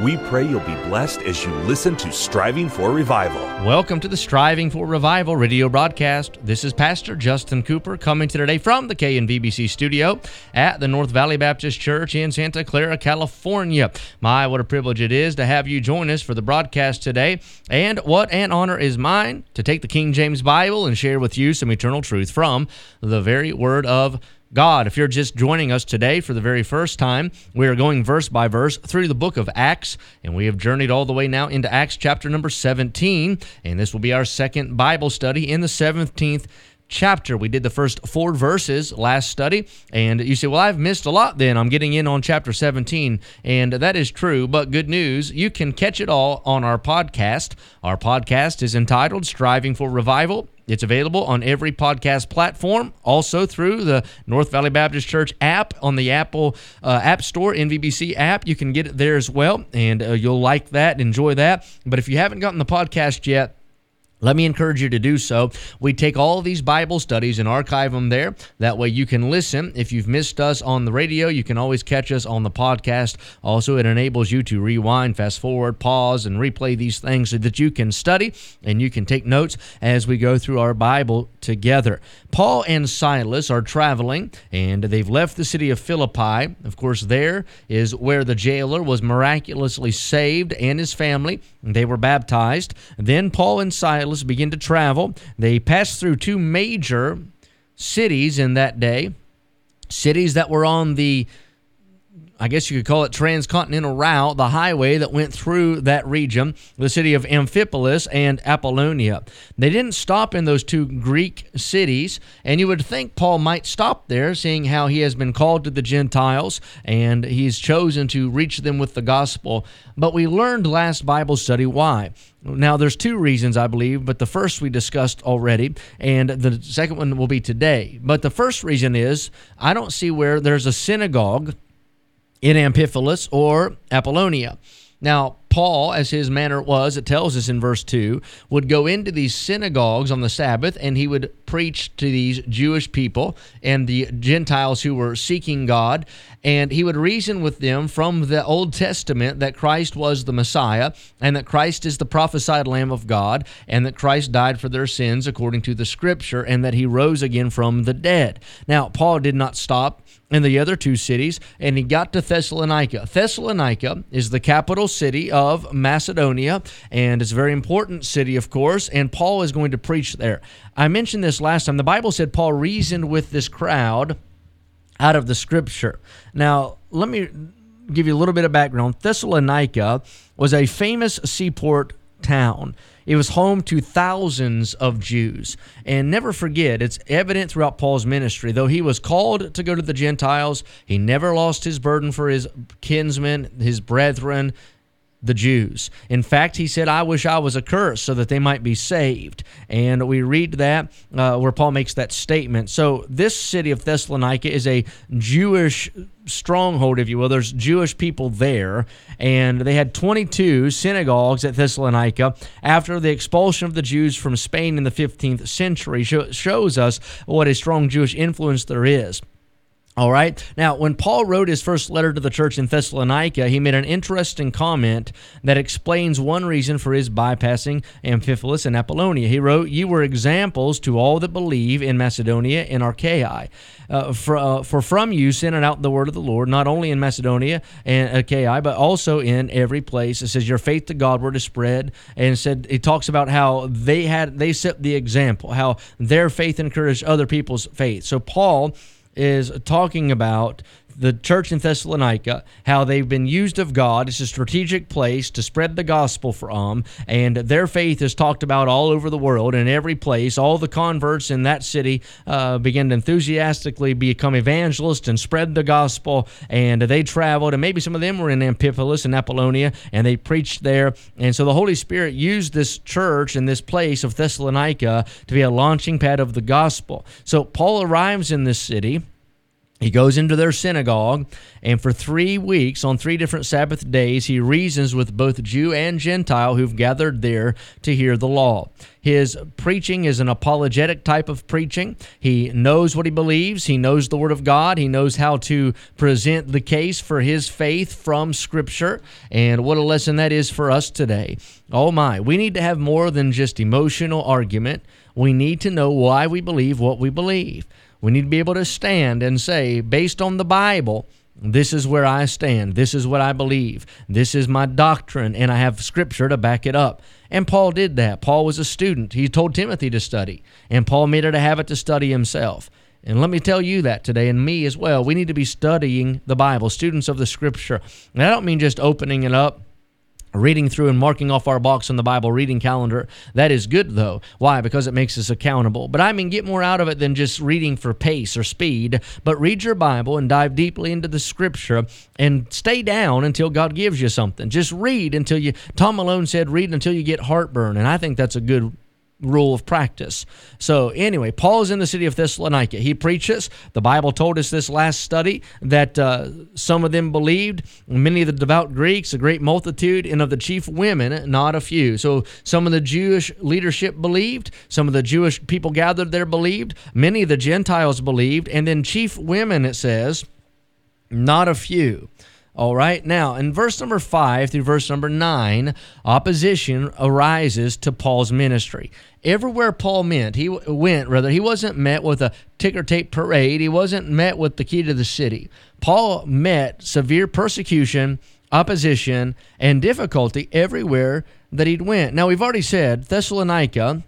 we pray you'll be blessed as you listen to Striving for Revival. Welcome to the Striving for Revival radio broadcast. This is Pastor Justin Cooper coming to today from the KNVBC studio at the North Valley Baptist Church in Santa Clara, California. My, what a privilege it is to have you join us for the broadcast today. And what an honor is mine to take the King James Bible and share with you some eternal truth from the very Word of God. If you're just joining us today for the very first time, we are going verse by verse through the book of Acts, and we have journeyed all the way now into Acts chapter number 17, and this will be our second Bible study in the 17th chapter. We did the first four verses last study, and you say, Well, I've missed a lot then. I'm getting in on chapter 17, and that is true, but good news, you can catch it all on our podcast. Our podcast is entitled Striving for Revival. It's available on every podcast platform, also through the North Valley Baptist Church app on the Apple uh, App Store, NVBC app. You can get it there as well, and uh, you'll like that, enjoy that. But if you haven't gotten the podcast yet, let me encourage you to do so. We take all these Bible studies and archive them there. That way you can listen. If you've missed us on the radio, you can always catch us on the podcast. Also, it enables you to rewind, fast forward, pause, and replay these things so that you can study and you can take notes as we go through our Bible together. Paul and Silas are traveling and they've left the city of Philippi. Of course, there is where the jailer was miraculously saved and his family. They were baptized. Then Paul and Silas begin to travel. They passed through two major cities in that day, cities that were on the I guess you could call it transcontinental route, the highway that went through that region, the city of Amphipolis and Apollonia. They didn't stop in those two Greek cities, and you would think Paul might stop there, seeing how he has been called to the Gentiles and he's chosen to reach them with the gospel. But we learned last Bible study why. Now, there's two reasons, I believe, but the first we discussed already, and the second one will be today. But the first reason is I don't see where there's a synagogue in Amphipolis or Apollonia. Now, Paul, as his manner was, it tells us in verse 2, would go into these synagogues on the Sabbath and he would preach to these Jewish people and the Gentiles who were seeking God. And he would reason with them from the Old Testament that Christ was the Messiah and that Christ is the prophesied Lamb of God and that Christ died for their sins according to the Scripture and that he rose again from the dead. Now, Paul did not stop in the other two cities, and he got to Thessalonica. Thessalonica is the capital city Macedonia, and it's a very important city, of course, and Paul is going to preach there. I mentioned this last time. The Bible said Paul reasoned with this crowd out of the scripture. Now, let me give you a little bit of background. Thessalonica was a famous seaport town. It was home to thousands of Jews. And never forget, it's evident throughout Paul's ministry. Though he was called to go to the Gentiles, he never lost his burden for his kinsmen, his brethren, the Jews. In fact, he said, I wish I was a curse so that they might be saved. And we read that uh, where Paul makes that statement. So, this city of Thessalonica is a Jewish stronghold, if you will. There's Jewish people there, and they had 22 synagogues at Thessalonica after the expulsion of the Jews from Spain in the 15th century. Shows us what a strong Jewish influence there is. All right. Now, when Paul wrote his first letter to the church in Thessalonica, he made an interesting comment that explains one reason for his bypassing Amphipolis and Apollonia. He wrote, You were examples to all that believe in Macedonia and Achaia. Uh, for, uh, for from you sent out the word of the Lord, not only in Macedonia and Achaia, but also in every place. It says, Your faith to God were to spread. And said, it talks about how they had, they set the example, how their faith encouraged other people's faith. So, Paul is talking about the church in Thessalonica, how they've been used of God. It's a strategic place to spread the gospel from, and their faith is talked about all over the world in every place. All the converts in that city uh, began to enthusiastically become evangelists and spread the gospel, and they traveled, and maybe some of them were in Amphipolis and Apollonia, and they preached there. And so the Holy Spirit used this church and this place of Thessalonica to be a launching pad of the gospel. So Paul arrives in this city He goes into their synagogue, and for three weeks, on three different Sabbath days, he reasons with both Jew and Gentile who've gathered there to hear the law. His preaching is an apologetic type of preaching. He knows what he believes, he knows the Word of God, he knows how to present the case for his faith from Scripture, and what a lesson that is for us today. Oh my, we need to have more than just emotional argument. We need to know why we believe what we believe. We need to be able to stand and say, based on the Bible, this is where I stand. This is what I believe. This is my doctrine, and I have scripture to back it up. And Paul did that. Paul was a student. He told Timothy to study, and Paul made it a habit to study himself. And let me tell you that today, and me as well. We need to be studying the Bible, students of the scripture. And I don't mean just opening it up reading through and marking off our box on the Bible reading calendar. That is good, though. Why? Because it makes us accountable. But I mean, get more out of it than just reading for pace or speed, but read your Bible and dive deeply into the scripture and stay down until God gives you something. Just read until you, Tom Malone said, read until you get heartburn. And I think that's a good rule of practice. So, anyway, Paul is in the city of Thessalonica. He preaches. The Bible told us this last study that uh, some of them believed, many of the devout Greeks, a great multitude, and of the chief women, not a few. So, some of the Jewish leadership believed, some of the Jewish people gathered there believed, many of the Gentiles believed, and then chief women, it says, not a few. All right. Now, in verse number five through verse number nine, opposition arises to Paul's ministry. Everywhere Paul meant, he went, rather, he wasn't met with a ticker tape parade. He wasn't met with the key to the city. Paul met severe persecution, opposition, and difficulty everywhere that he'd went. Now, we've already said Thessalonica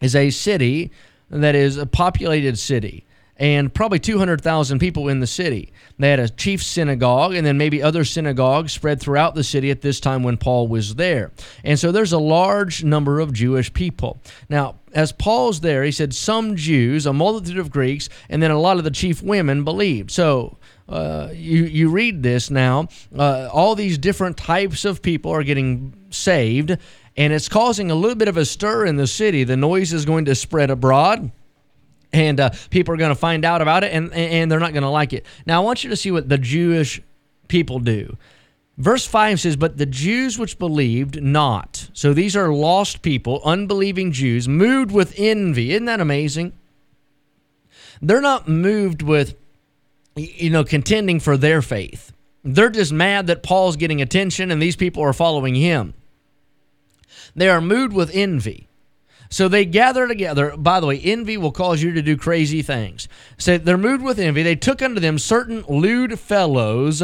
is a city that is a populated city and probably 200,000 people in the city. They had a chief synagogue and then maybe other synagogues spread throughout the city at this time when Paul was there. And so there's a large number of Jewish people. Now, as Paul's there, he said some Jews, a multitude of Greeks, and then a lot of the chief women believed. So uh, you you read this now. Uh, all these different types of people are getting saved, and it's causing a little bit of a stir in the city. The noise is going to spread abroad and uh, people are going to find out about it and, and they're not going to like it. Now, I want you to see what the Jewish people do. Verse 5 says, But the Jews which believed not, so these are lost people, unbelieving Jews, moved with envy. Isn't that amazing? They're not moved with, you know, contending for their faith. They're just mad that Paul's getting attention and these people are following him. They are moved with envy. So they gather together. By the way, envy will cause you to do crazy things. So they're moved with envy. They took unto them certain lewd fellows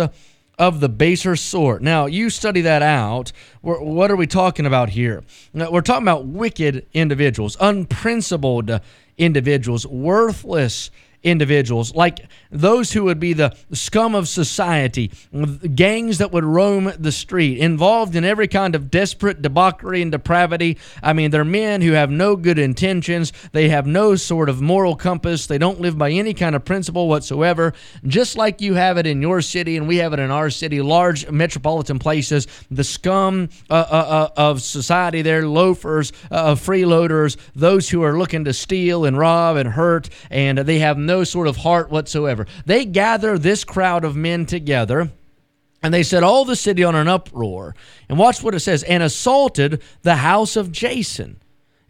of the baser sort. Now, you study that out. What are we talking about here? We're talking about wicked individuals, unprincipled individuals, worthless individuals, like those who would be the scum of society, gangs that would roam the street, involved in every kind of desperate debauchery and depravity. I mean, they're men who have no good intentions. They have no sort of moral compass. They don't live by any kind of principle whatsoever. Just like you have it in your city and we have it in our city, large metropolitan places, the scum uh, uh, uh of society there, loafers, uh, freeloaders, those who are looking to steal and rob and hurt, and they have no no sort of heart whatsoever. They gather this crowd of men together. And they set all the city on an uproar. And watch what it says and assaulted the house of Jason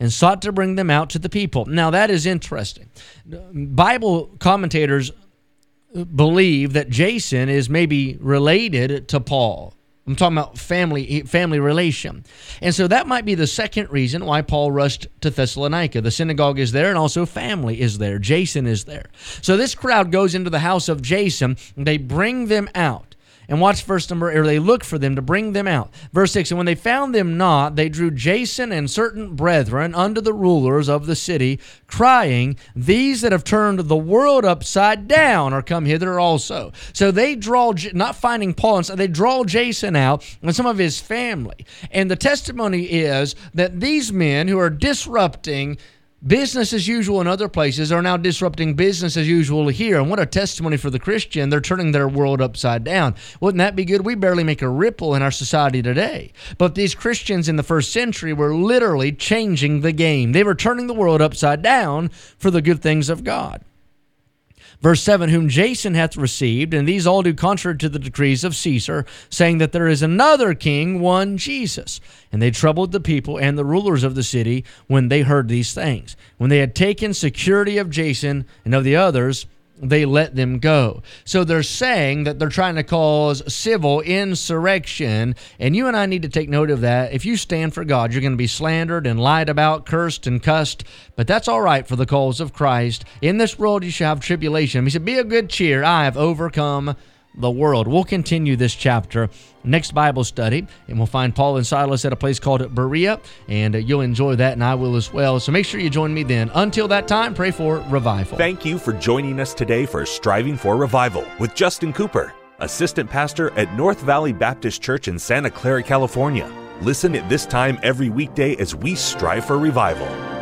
and sought to bring them out to the people. Now, that is interesting. Bible commentators believe that Jason is maybe related to Paul. I'm talking about family eh, family relation. And so that might be the second reason why Paul rushed to Thessalonica. The synagogue is there and also family is there. Jason is there. So this crowd goes into the house of Jason. They bring them out. And watch verse number, or they look for them to bring them out. Verse 6 And when they found them not, they drew Jason and certain brethren unto the rulers of the city, crying, These that have turned the world upside down are come hither also. So they draw, not finding Paul, and so they draw Jason out and some of his family. And the testimony is that these men who are disrupting Business as usual in other places are now disrupting business as usual here. And what a testimony for the Christian. They're turning their world upside down. Wouldn't that be good? We barely make a ripple in our society today. But these Christians in the first century were literally changing the game. They were turning the world upside down for the good things of God. Verse 7 Whom Jason hath received, and these all do contrary to the decrees of Caesar, saying that there is another king, one Jesus. And they troubled the people and the rulers of the city when they heard these things. When they had taken security of Jason and of the others, they let them go. So they're saying that they're trying to cause civil insurrection. And you and I need to take note of that. If you stand for God, you're going to be slandered and lied about, cursed and cussed. But that's all right for the cause of Christ. In this world, you shall have tribulation. He said, Be of good cheer. I have overcome the world. We'll continue this chapter next Bible study, and we'll find Paul and Silas at a place called Berea, and uh, you'll enjoy that, and I will as well. So make sure you join me then. Until that time, pray for revival. Thank you for joining us today for Striving for Revival with Justin Cooper, Assistant Pastor at North Valley Baptist Church in Santa Clara, California. Listen at this time every weekday as we strive for revival.